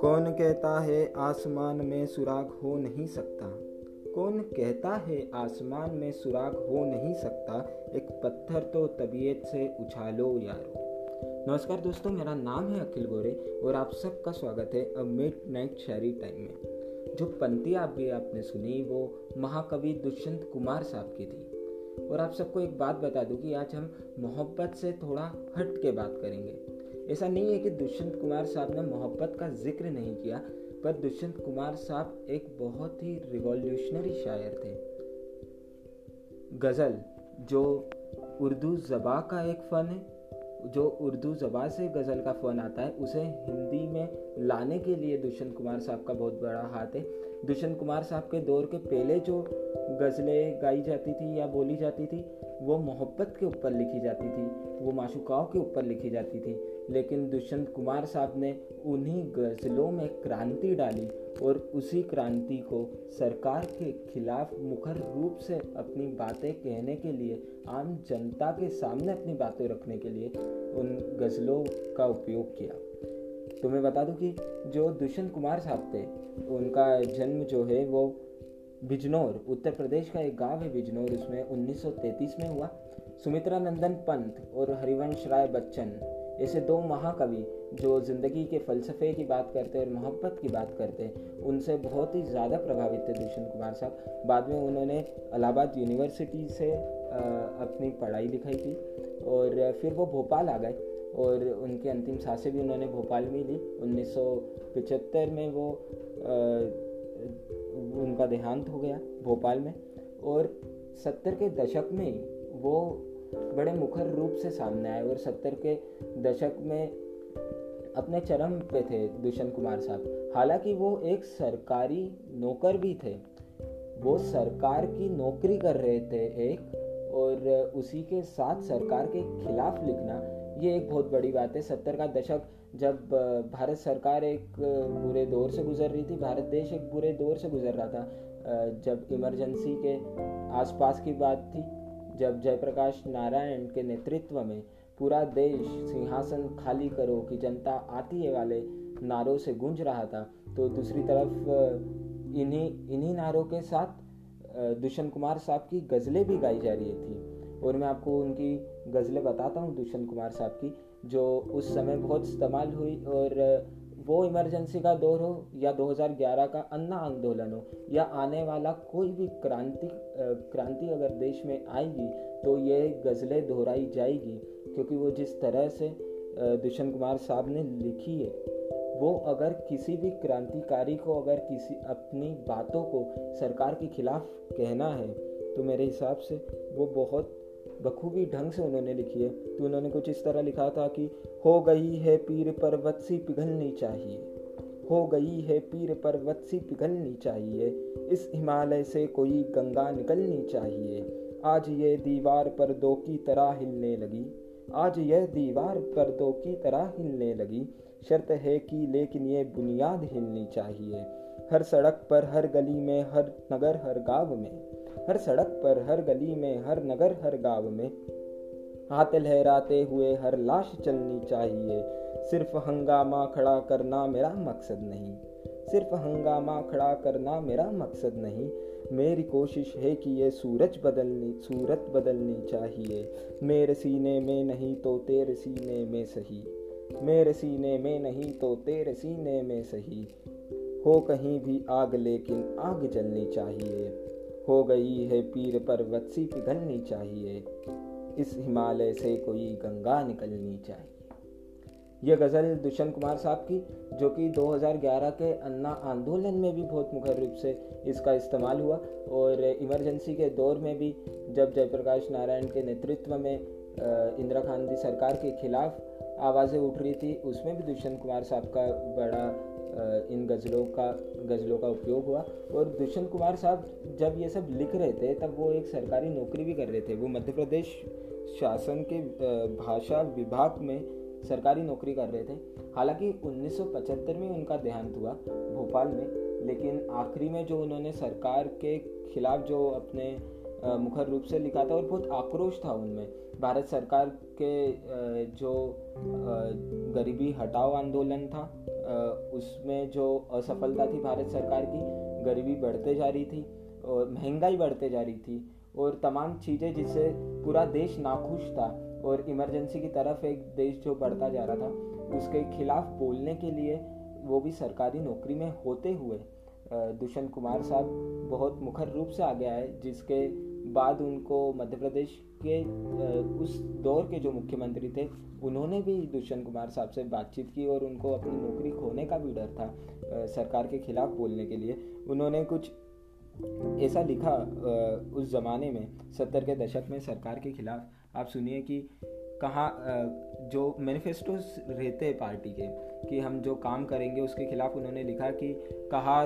कौन कहता है आसमान में सुराग हो नहीं सकता? कौन कहता है आसमान में सुराग हो नहीं सकता? एक पत्थर तो तबीयत से उछालो यारो। नमस्कार दोस्तों, मेरा नाम है अखिल गोरे और आप सबका स्वागत है अ मिड नाइट शायरी टाइम में। जो पंक्ति आप भी आपने सुनी वो महाकवि दुष्यंत कुमार साहब की थी। और आप सबको एक बात बता दूँ कि आज हम मोहब्बत से थोड़ा हट के बात करेंगे। ऐसा नहीं है कि दुष्यंत कुमार साहब ने मोहब्बत का ज़िक्र नहीं किया, पर दुष्यंत कुमार साहब एक बहुत ही रिवॉल्यूशनरी शायर थे। गज़ल, जो उर्दू ज़बा का एक फ़न है, जो उर्दू ज़बा से गज़ल का फ़न आता है, उसे हिंदी में लाने के लिए दुष्यंत कुमार साहब का बहुत बड़ा हाथ है। दुष्यंत कुमार साहब के दौर के पहले जो गज़लें गाई जाती थी या बोली जाती थी, वो मोहब्बत के ऊपर लिखी जाती थी, वो माशुकाओं के ऊपर लिखी जाती थी। लेकिन दुष्यंत कुमार साहब ने उन्हीं गज़लों में क्रांति डाली और उसी क्रांति को सरकार के खिलाफ मुखर रूप से अपनी बातें कहने के लिए, आम जनता के सामने अपनी बातें रखने के लिए उन गज़लों का उपयोग किया। तो मैं बता दूँ कि जो दुष्यंत कुमार साहब थे, उनका जन्म जो है वो बिजनौर, उत्तर प्रदेश का एक गाँव है बिजनौर, उसमें 1933 में हुआ। सुमित्रा नंदन पंत और हरिवंश राय बच्चन, ऐसे दो महाकवि जो ज़िंदगी के फ़लसफ़े की बात करते और मोहब्बत की बात करते हैं उनसे बहुत ही ज़्यादा प्रभावित थे दुष्यंत कुमार साहब। बाद में उन्होंने इलाहाबाद यूनिवर्सिटी से अपनी पढ़ाई लिखाई की और फिर वो भोपाल आ गए। और उनकी अंतिम साँसें भी उन्होंने भोपाल में ली। उन्नीस सौ पचहत्तर में वो आ, उनका देहांत हो गया भोपाल में। और सत्तर के दशक में वो बड़े मुखर रूप से सामने आए और सत्तर के दशक में अपने चरम पे थे दुष्यंत कुमार साहब। हालाँकि वो एक सरकारी नौकर भी थे। वो सरकार की नौकरी कर रहे थे एक और उसी के साथ सरकार के खिलाफ लिखना ये एक बहुत बड़ी बात है। सत्तर का दशक जब भारत सरकार एक बुरे दौर से गुजर रही थी, भारत देश एक बुरे दौर से गुजर रहा था। जब इमरजेंसी के आसपास की बात थी, जब जयप्रकाश नारायण के नेतृत्व में पूरा देश सिंहासन खाली करो कि जनता आती है वाले नारों से गूंज रहा था तो दूसरी तरफ़ इन्हीं इन्हीं नारों के साथ दुष्यंत कुमार साहब की गज़लें भी गाई जा रही थी। और मैं आपको उनकी गज़लें बताता हूँ दुष्यंत कुमार साहब की, जो उस समय बहुत इस्तेमाल हुई और वो इमरजेंसी का दौर हो या 2011 का अन्ना आंदोलन हो या आने वाला कोई भी क्रांति क्रांति अगर देश में आएगी तो ये गज़लें दोहराई जाएगी, क्योंकि वो जिस तरह से दुष्यंत कुमार साहब ने लिखी है, वो अगर किसी भी क्रांतिकारी को, अगर किसी अपनी बातों को सरकार के खिलाफ कहना है तो मेरे हिसाब से वो बहुत बखूबी ढंग से उन्होंने लिखी है। तो उन्होंने कुछ इस तरह लिखा था कि, हो गई है पीर पर्वत सी पिघलनी चाहिए। हो गई है पीर पर्वत सी पिघलनी चाहिए। इस हिमालय से कोई गंगा निकलनी चाहिए। आज ये दीवार पर दो की तरह हिलने लगी। आज यह दीवार पर दो की तरह हिलने लगी। शर्त है कि लेकिन ये बुनियाद हिलनी चाहिए। हर सड़क पर, हर गली में, हर नगर, हर गाँव में। हर सड़क पर, हर गली में, हर नगर, हर गाँव में। हाथ लहराते हुए हर लाश चलनी चाहिए। सिर्फ़ हंगामा खड़ा करना मेरा मकसद नहीं। सिर्फ़ हंगामा खड़ा करना मेरा मकसद नहीं। मेरी कोशिश है कि ये सूरज बदलनी, सूरत बदलनी चाहिए। मेरे सीने में नहीं तो तेरे सीने में सही। मेरे सीने में नहीं तो तेरे सीने में सही। हो कहीं भी आग, लेकिन आग जलनी चाहिए। हो गई है पीर पर्वत सी पिघलनी चाहिए। इस हिमालय से कोई गंगा निकलनी चाहिए। यह गज़ल दुष्यंत कुमार साहब की, जो कि 2011 के अन्ना आंदोलन में भी बहुत मुखर रूप से इसका इस्तेमाल हुआ और इमरजेंसी के दौर में भी जब जयप्रकाश नारायण के नेतृत्व में इंदिरा गांधी सरकार के खिलाफ आवाज़ें उठ रही थी, उसमें भी दुष्यंत कुमार साहब का बड़ा इन गज़लों का गज़लों का उपयोग हुआ। और दुष्यंत कुमार साहब जब ये सब लिख रहे थे, तब वो एक सरकारी नौकरी भी कर रहे थे। वो मध्य प्रदेश शासन के भाषा विभाग में सरकारी नौकरी कर रहे थे। हालाँकि 1975 में उनका देहांत हुआ भोपाल में, लेकिन आखिरी में जो उन्होंने सरकार के खिलाफ जो अपने मुखर रूप से लिखा था, और बहुत आक्रोश था उनमें। भारत सरकार के जो गरीबी हटाओ आंदोलन था उसमें जो असफलता थी भारत सरकार की, गरीबी बढ़ते जा रही थी और महँगाई बढ़ते जा रही थी और तमाम चीज़ें जिससे पूरा देश नाखुश था और इमरजेंसी की तरफ़ एक देश जो बढ़ता जा रहा था, उसके खिलाफ बोलने के लिए वो भी सरकारी नौकरी में होते हुए दुष्यंत कुमार साहब बहुत मुखर रूप से आगे आए, जिसके बाद उनको मध्य प्रदेश के उस दौर के जो मुख्यमंत्री थे, उन्होंने भी दुष्यंत कुमार साहब से बातचीत की और उनको अपनी नौकरी खोने का भी डर था सरकार के खिलाफ बोलने के लिए। उन्होंने कुछ ऐसा लिखा उस ज़माने में, सत्तर के दशक में सरकार के खिलाफ। आप सुनिए कि कहाँ जो मैनिफेस्टो रहते हैं पार्टी के, कि हम जो काम करेंगे उसके खिलाफ उन्होंने लिखा कि कहा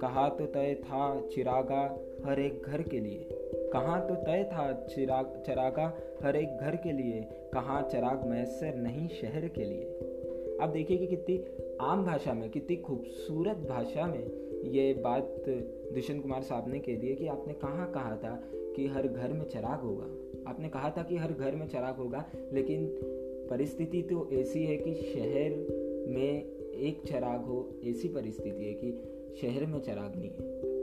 कहा तो तय था चिरागा हर एक घर के लिए। कहाँ तो तय था चिराग, चरागा हर एक घर के लिए, कहाँ चराग मैसर नहीं शहर के लिए। अब देखिए कि कितनी आम भाषा में, कितनी खूबसूरत भाषा में ये बात दुष्यंत कुमार साहब ने कह दी है कि आपने कहाँ कहा था कि हर घर में चराग होगा। आपने कहा था कि हर घर में चराग होगा, लेकिन परिस्थिति तो ऐसी है कि शहर में एक चराग हो, ऐसी परिस्थिति है कि शहर में चराग नहीं है।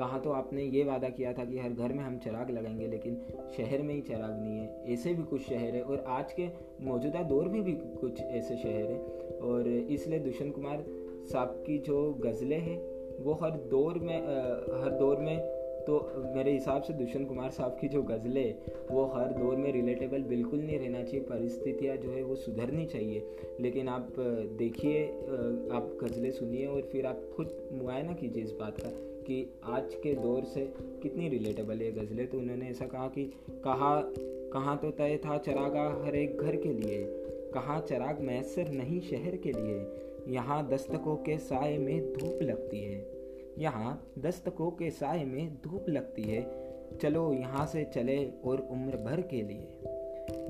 कहा तो आपने ये वादा किया था कि हर घर में हम चिराग लगाएँगे, लेकिन शहर में ही चिराग नहीं है। ऐसे भी कुछ शहर है, और आज के मौजूदा दौर में भी कुछ ऐसे शहर हैं। और इसलिए दुष्यंत कुमार साहब की जो गज़लें हैं, वो हर दौर में हर दौर में तो मेरे हिसाब से दुष्यंत कुमार साहब की जो गज़लें, वो हर दौर में रिलेटेबल बिल्कुल नहीं रहना चाहिए। परिस्थितियाँ जो है वो सुधरनी चाहिए। लेकिन आप देखिए आप गज़लें सुनिए और फिर आप खुद मुआयना कीजिए इस बात का कि आज के दौर से कितनी रिलेटेबल है गज़लें। तो उन्होंने ऐसा कहा कि कहा, कहाँ तो तय था चरागा हर एक घर के लिए, कहाँ चराग मैसर नहीं शहर के लिए। यहाँ दस्तकों के साय में धूप लगती है। यहाँ दस्तकों के साय में धूप लगती है। चलो यहाँ से चले और उम्र भर के लिए।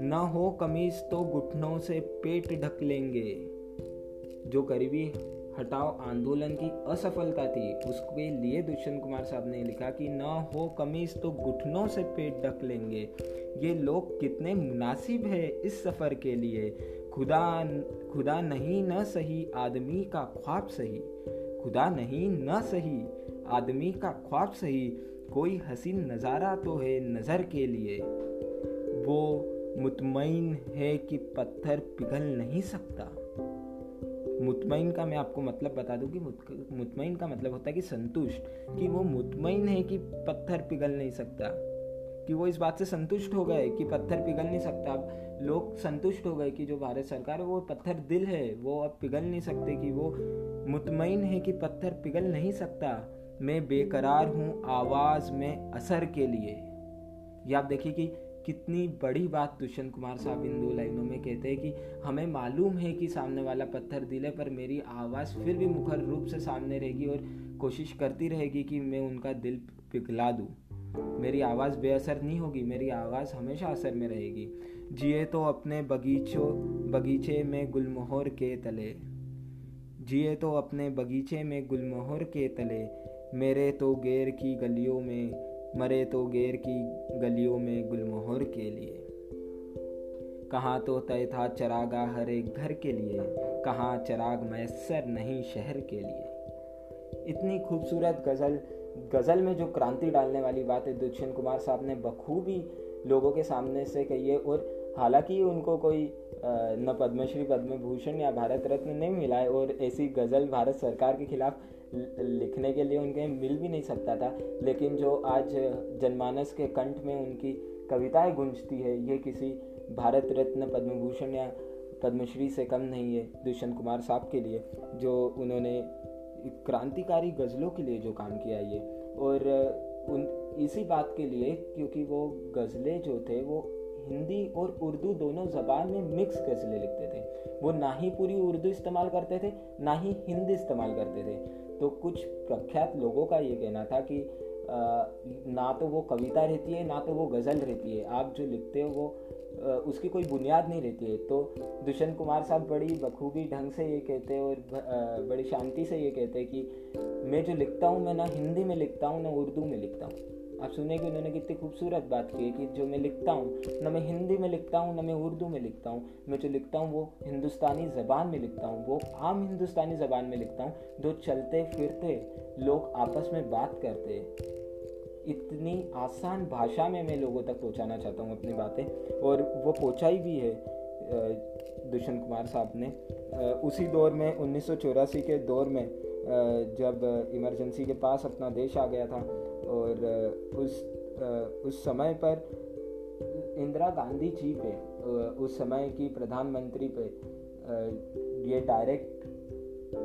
न हो कमीज तो घुटनों से पेट ढक लेंगे। जो गरीबी हटाओ आंदोलन की असफलता थी, उसके लिए दुष्यंत कुमार साहब ने लिखा कि न हो कमीज तो घुटनों से पेट ढक लेंगे। ये लोग कितने मुनासिब है इस सफ़र के लिए। खुदा खुदा नहीं न सही, आदमी का ख्वाब सही। खुदा नहीं, न सही। आदमी का ख्वाब सही, कोई हसीन नज़ारा तो है नज़र के लिए। वो मुतमिन है कि पत्थर पिघल नहीं सकता। मुतमिन का मैं आपको मतलब बता दूँ कि मुतमईन का मतलब होता है कि संतुष्ट, कि वो मुतमईन है कि पत्थर पिघल नहीं सकता। कि वो इस बात से संतुष्ट हो गए कि पत्थर पिघल नहीं सकता। अब लोग संतुष्ट हो गए कि जो भारत सरकार है, वो पत्थर दिल है। वो अब पिघल नहीं सकते कि वो मुतमिन है कि पत्थर पिघल नहीं सकता। मैं बेकरार हूँ आवाज़ में असर के लिए। ये आप देखिए कि कितनी बड़ी बात दुष्यंत कुमार साहब इन दो लाइनों में कहते हैं कि हमें मालूम है कि सामने वाला पत्थर दिल है, पर मेरी आवाज़ फिर भी मुखर रूप से सामने रहेगी और कोशिश करती रहेगी कि मैं उनका दिल पिघला दूँ। मेरी आवाज़ बेअसर नहीं होगी, मेरी आवाज़ हमेशा असर में रहेगी। जिए तो अपने बगीचों, बगीचे में गुलमोहर के तले। जिए तो अपने बगीचे में गुलमोहर के तले। मेरे तो गैर की गलियों में, मरे तो गैर की गलियों में गुलमोहर के लिए। कहाँ तो तय था चरागा हर एक घर के लिए, कहाँ चराग मैसर नहीं शहर के लिए। इतनी खूबसूरत गज़ल गज़ल में जो क्रांति डालने वाली बात है, दुष्यंत कुमार साहब ने बखूबी लोगों के सामने से कही है और हालाँकि उनको कोई न पद्मश्री पद्म भूषण या भारत रत्न नहीं मिला है और ऐसी गज़ल भारत सरकार के खिलाफ लिखने के लिए उनके मिल भी नहीं सकता था। लेकिन जो आज जनमानस के कंठ में उनकी कविताएँ गूंजती है, ये किसी भारत रत्न पद्म भूषण या पद्मश्री से कम नहीं है, दुष्यंत कुमार साहब के लिए, जो उन्होंने क्रांतिकारी गज़लों के लिए जो काम किया ये। और उन इसी बात के लिए क्योंकि वो गज़लें जो थे वो हिंदी और उर्दू दोनों ज़बान में मिक्स गज़लें लिखते थे। वो ना ही पूरी उर्दू इस्तेमाल करते थे ना ही हिंदी इस्तेमाल करते थे। तो कुछ प्रख्यात लोगों का ये कहना था कि आ, ना तो वो कविता रहती है ना तो वो गज़ल रहती है। आप जो लिखते हो वो उसकी कोई बुनियाद नहीं रहती है। तो दुष्यंत कुमार साहब बड़ी बखूबी ढंग से ये कहते हैं और बड़ी शांति से ये कहते हैं कि मैं जो लिखता हूँ, मैं ना हिंदी में लिखता हूँ, ना उर्दू में लिखता हूँ। आप सुने कि उन्होंने कितनी खूबसूरत बात की है कि जो मैं लिखता हूँ, ना मैं हिंदी में लिखता हूँ, ना मैं उर्दू में लिखता हूँ। मैं जो लिखता हूँ, वो हिंदुस्तानी ज़बान में लिखता हूँ। वो आम हिंदुस्तानी ज़बान में लिखता हूँ। जो चलते फिरते लोग आपस में बात करते इतनी आसान भाषा में मैं लोगों तक पहुंचाना चाहता हूँ अपनी बातें, और वो पहुंचाई भी है दुष्यंत कुमार साहब ने। उसी दौर में, उन्नीस सौ चौरासी के दौर में जब इमरजेंसी के पास अपना देश आ गया था, और उस उस समय पर इंदिरा गांधी जी पे उस समय की प्रधानमंत्री पे ये डायरेक्ट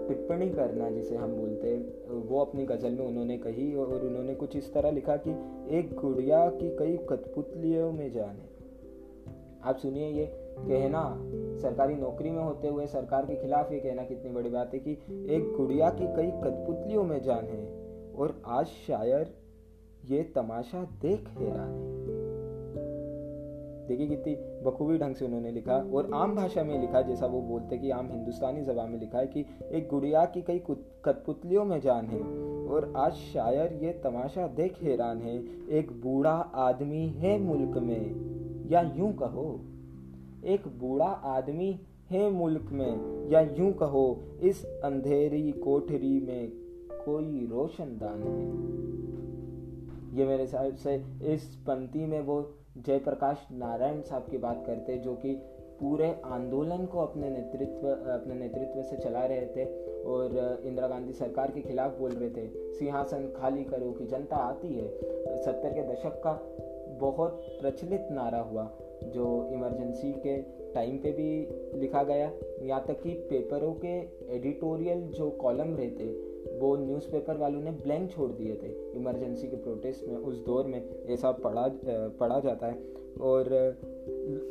टिप्पणी करना जिसे हम बोलते हैं, वो अपनी गज़ल में उन्होंने कही और उन्होंने कुछ इस तरह लिखा कि एक गुड़िया की कई कठपुतलियों में जान। है आप सुनिए ये कहना। सरकारी नौकरी में होते हुए सरकार के खिलाफ ये कहना कितनी बड़ी बात है कि एक गुड़िया की कई कठपुतलियों में जान है और आज शायर ये तमाशा देख हैरान है। देखिए कितनी बखूबी ढंग से उन्होंने लिखा और आम भाषा में लिखा, जैसा वो बोलते कि आम हिंदुस्तानी जबान में लिखा है कि एक गुड़िया की कई कठपुतलियों में जान है और आज शायर ये तमाशा देख हैरान है, एक बूढ़ा आदमी है मुल्क में, या यूँ कहो, एक बूढ़ा आदमी है मुल्क में, या यूँ कहो, इस अंधेरी कोठरी में कोई रोशनदान है। ये मेरे हिसाब से इस पंक्ति में वो जयप्रकाश नारायण साहब की बात करते जो कि पूरे आंदोलन को अपने नेतृत्व अपने नेतृत्व से चला रहे थे और इंदिरा गांधी सरकार के खिलाफ बोल रहे थे, सिंहासन खाली करो कि जनता आती है। सत्तर के दशक का बहुत प्रचलित नारा हुआ, जो इमरजेंसी के टाइम पे भी लिखा गया। यहाँ तक कि पेपरों के एडिटोरियल जो कॉलम रहते वो न्यूज़पेपर वालों ने ब्लैंक छोड़ दिए थे इमरजेंसी के प्रोटेस्ट में, उस दौर में ऐसा पढ़ा पढ़ा जाता है। और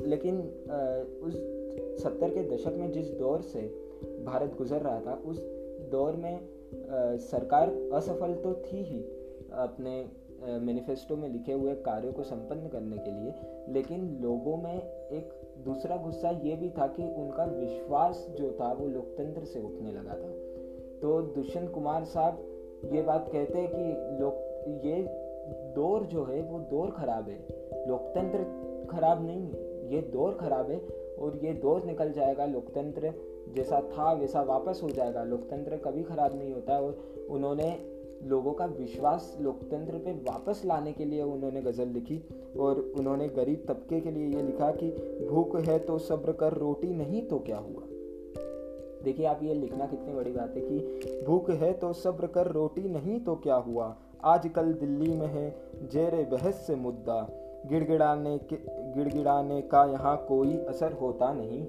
लेकिन उस सत्तर के दशक में जिस दौर से भारत गुजर रहा था, उस दौर में सरकार असफल तो थी ही अपने मैनिफेस्टो में लिखे हुए कार्यों को संपन्न करने के लिए, लेकिन लोगों में एक दूसरा गुस्सा ये भी था कि उनका विश्वास जो था वो लोकतंत्र से उठने लगा था। तो दुष्यंत कुमार साहब ये बात कहते हैं कि लोक, ये दौर जो है, वो दौर खराब है। लोकतंत्र खराब नहीं है, ये दौर खराब है और ये दौर निकल जाएगा लोकतंत्र जैसा था, वैसा वापस हो जाएगा। लोकतंत्र कभी खराब नहीं होता और उन्होंने लोगों का विश्वास लोकतंत्र पे वापस लाने के लिए उन्होंने गज़ल लिखी और उन्होंने गरीब तबके के लिए ये लिखा कि, भूख है तो सब्र कर, रोटी नहीं तो क्या हुआ? देखिए, आप ये लिखना कितनी बड़ी बात है कि भूख है तो सब्र कर, रोटी नहीं तो क्या हुआ? आजकल दिल्ली में है, जेर बहस से मुद्दा। गिड़गिड़ाने के, गिड़गिड़ाने का यहाँ कोई असर होता नहीं।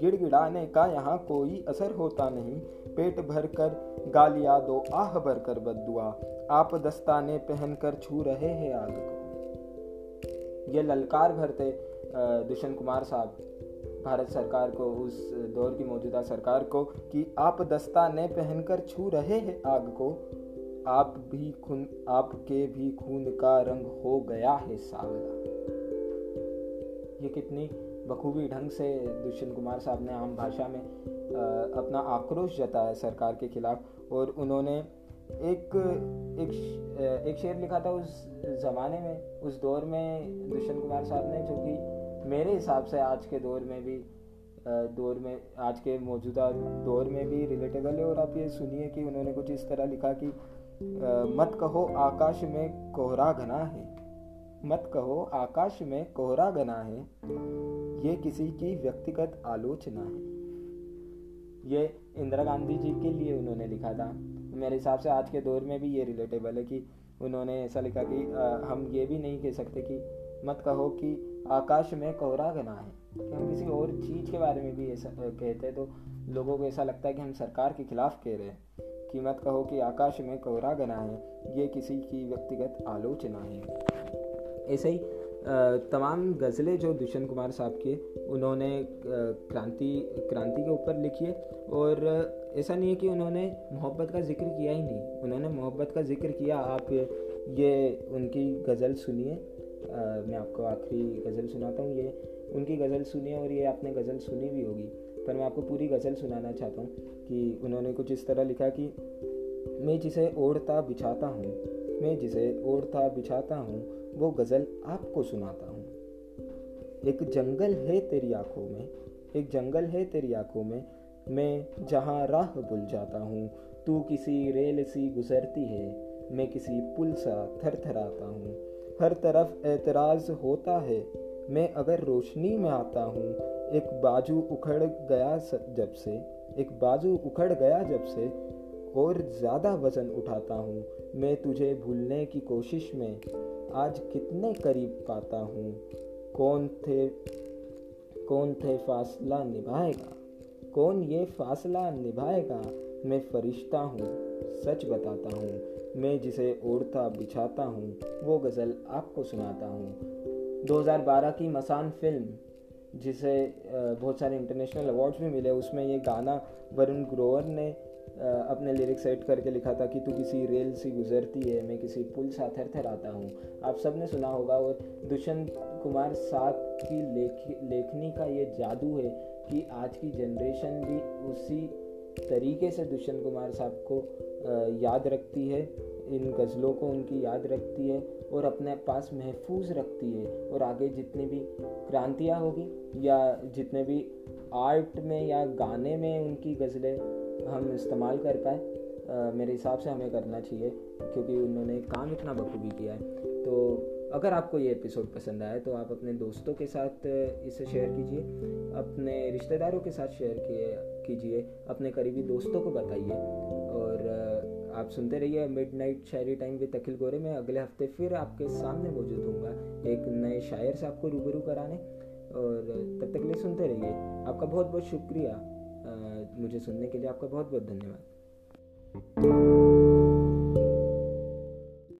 गिड़गिड़ाने का यहाँ कोई असर होता नहीं। पेट भर कर गालिया दो, आह भर कर बदुआ। आप दस्ताने पहनकर छू रहे हैं आग को। ये ललकार भरते दुष्यंत कुमार साहब। भारत सरकार को, उस दौर की मौजूदा सरकार को, कि आप दस्ताने पहनकर छू रहे हैं आग को, आप भी खून, आपके भी खून का रंग हो गया है सावला। ये कितनी बखूबी ढंग से दुष्यंत कुमार साहब ने आम भाषा में अपना आक्रोश जताया सरकार के खिलाफ, और उन्होंने एक एक एक शेर लिखा था उस ज़माने में, उस दौर में दुष्यंत कुमार साहब ने जो कि मेरे हिसाब से आज के दौर में भी दौर में आज के मौजूदा दौर में भी रिलेटेबल है और आप ये सुनिए कि उन्होंने कुछ इस तरह लिखा कि मत कहो आकाश में कोहरा घना है। मत कहो आकाश में कोहरा घना है। ये किसी की व्यक्तिगत आलोचना है। ये इंदिरा गांधी जी के लिए उन्होंने लिखा था। मेरे हिसाब से आज के दौर में भी ये रिलेटेबल है कि उन्होंने ऐसा लिखा कि आ, हम ये भी नहीं कह सकते कि मत कहो कि आकाश में कोहरा घना है। कि हम किसी और चीज़ के बारे में भी ऐसा कहते हैं तो लोगों को ऐसा लगता है कि हम सरकार के खिलाफ कह रहे हैं। कि मत कहो कि आकाश में कोहरा घना है, ये किसी की व्यक्तिगत आलोचना है। ऐसे ही तमाम गज़लें जो दुष्यंत कुमार साहब के, उन्होंने क्रांति क्रांति के ऊपर लिखी है, और ऐसा नहीं है कि उन्होंने मोहब्बत का ज़िक्र किया ही नहीं। उन्होंने मोहब्बत का ज़िक्र किया, आप ये, उनकी गज़ल सुनिए। मैं आपको आखिरी गज़ल सुनाता हूँ। ये उनकी गज़ल सुनिए और ये आपने गज़ल सुनी भी होगी। पर मैं आपको पूरी गज़ल सुनाना चाहता हूँ कि उन्होंने कुछ इस तरह लिखा कि, मैं जिसे ओढ़ता बिछाता हूँ, मैं जिसे ओढ़ता बिछाता हूँ, वो गज़ल आपको सुनाता हूँ। एक जंगल है तेरी आँखों में, एक जंगल है तेरी आँखों में, मैं जहाँ राह भूल जाता हूँ, तू किसी रेल सी गुजरती है, मैं किसी पुल सा थर थराता हूँ हर तरफ़ एतराज़ होता है। मैं अगर रोशनी में आता हूँ, एक बाजू उखड़ गया जब से, एक बाजू उखड़ गया जब से, और ज़्यादा वज़न उठाता हूँ, मैं तुझे भूलने की कोशिश में, आज कितने करीब पाता हूँ, कौन थे कौन थे फासला निभाएगा, कौन ये फासला निभाएगा, मैं फरिश्ता हूँ, सच बताता हूँ मैं जिसे ओढ़ता, बिछाता हूँ, वो गज़ल आपको सुनाता हूँ। 2012 की मसान फ़िल्म, जिसे बहुत सारे इंटरनेशनल अवार्ड्स भी मिले, उसमें ये गाना वरुण ग्रोवर ने अपने लिरिक्स एड करके लिखा था कि तू किसी रेल सी गुजरती है, मैं किसी पुल सा थर थर आता हूँ। आप सबने सुना होगा और दुष्यंत कुमार साथ की लेख, लेखनी का ये जादू है कि आज की जनरेशन भी उसी तरीके से दुष्यंत कुमार साहब को याद रखती है, इन गज़लों को उनकी याद रखती है और अपने पास महफूज रखती है और आगे जितनी भी क्रांतियाँ होगी या जितने भी आर्ट में या गाने में उनकी गज़लें हम इस्तेमाल कर पाए मेरे हिसाब से हमें करना चाहिए क्योंकि उन्होंने काम इतना बखूबी किया है। तो अगर आपको ये एपिसोड पसंद आया तो आप अपने दोस्तों के साथ इसे शेयर कीजिए, अपने रिश्तेदारों के साथ शेयर कीजिए, अपने करीबी दोस्तों को बताइए। और आप सुनते रहिए midnight shayari time with Akhil Gore में। अगले हफ़्ते फिर आपके सामने मौजूद हूँ एक नए शायर से आपको रूबरू कराने। और, तब तक लिए सुनते रहिए। आपका बहुत बहुत शुक्रिया मुझे सुनने के लिए आपका बहुत बहुत धन्यवाद।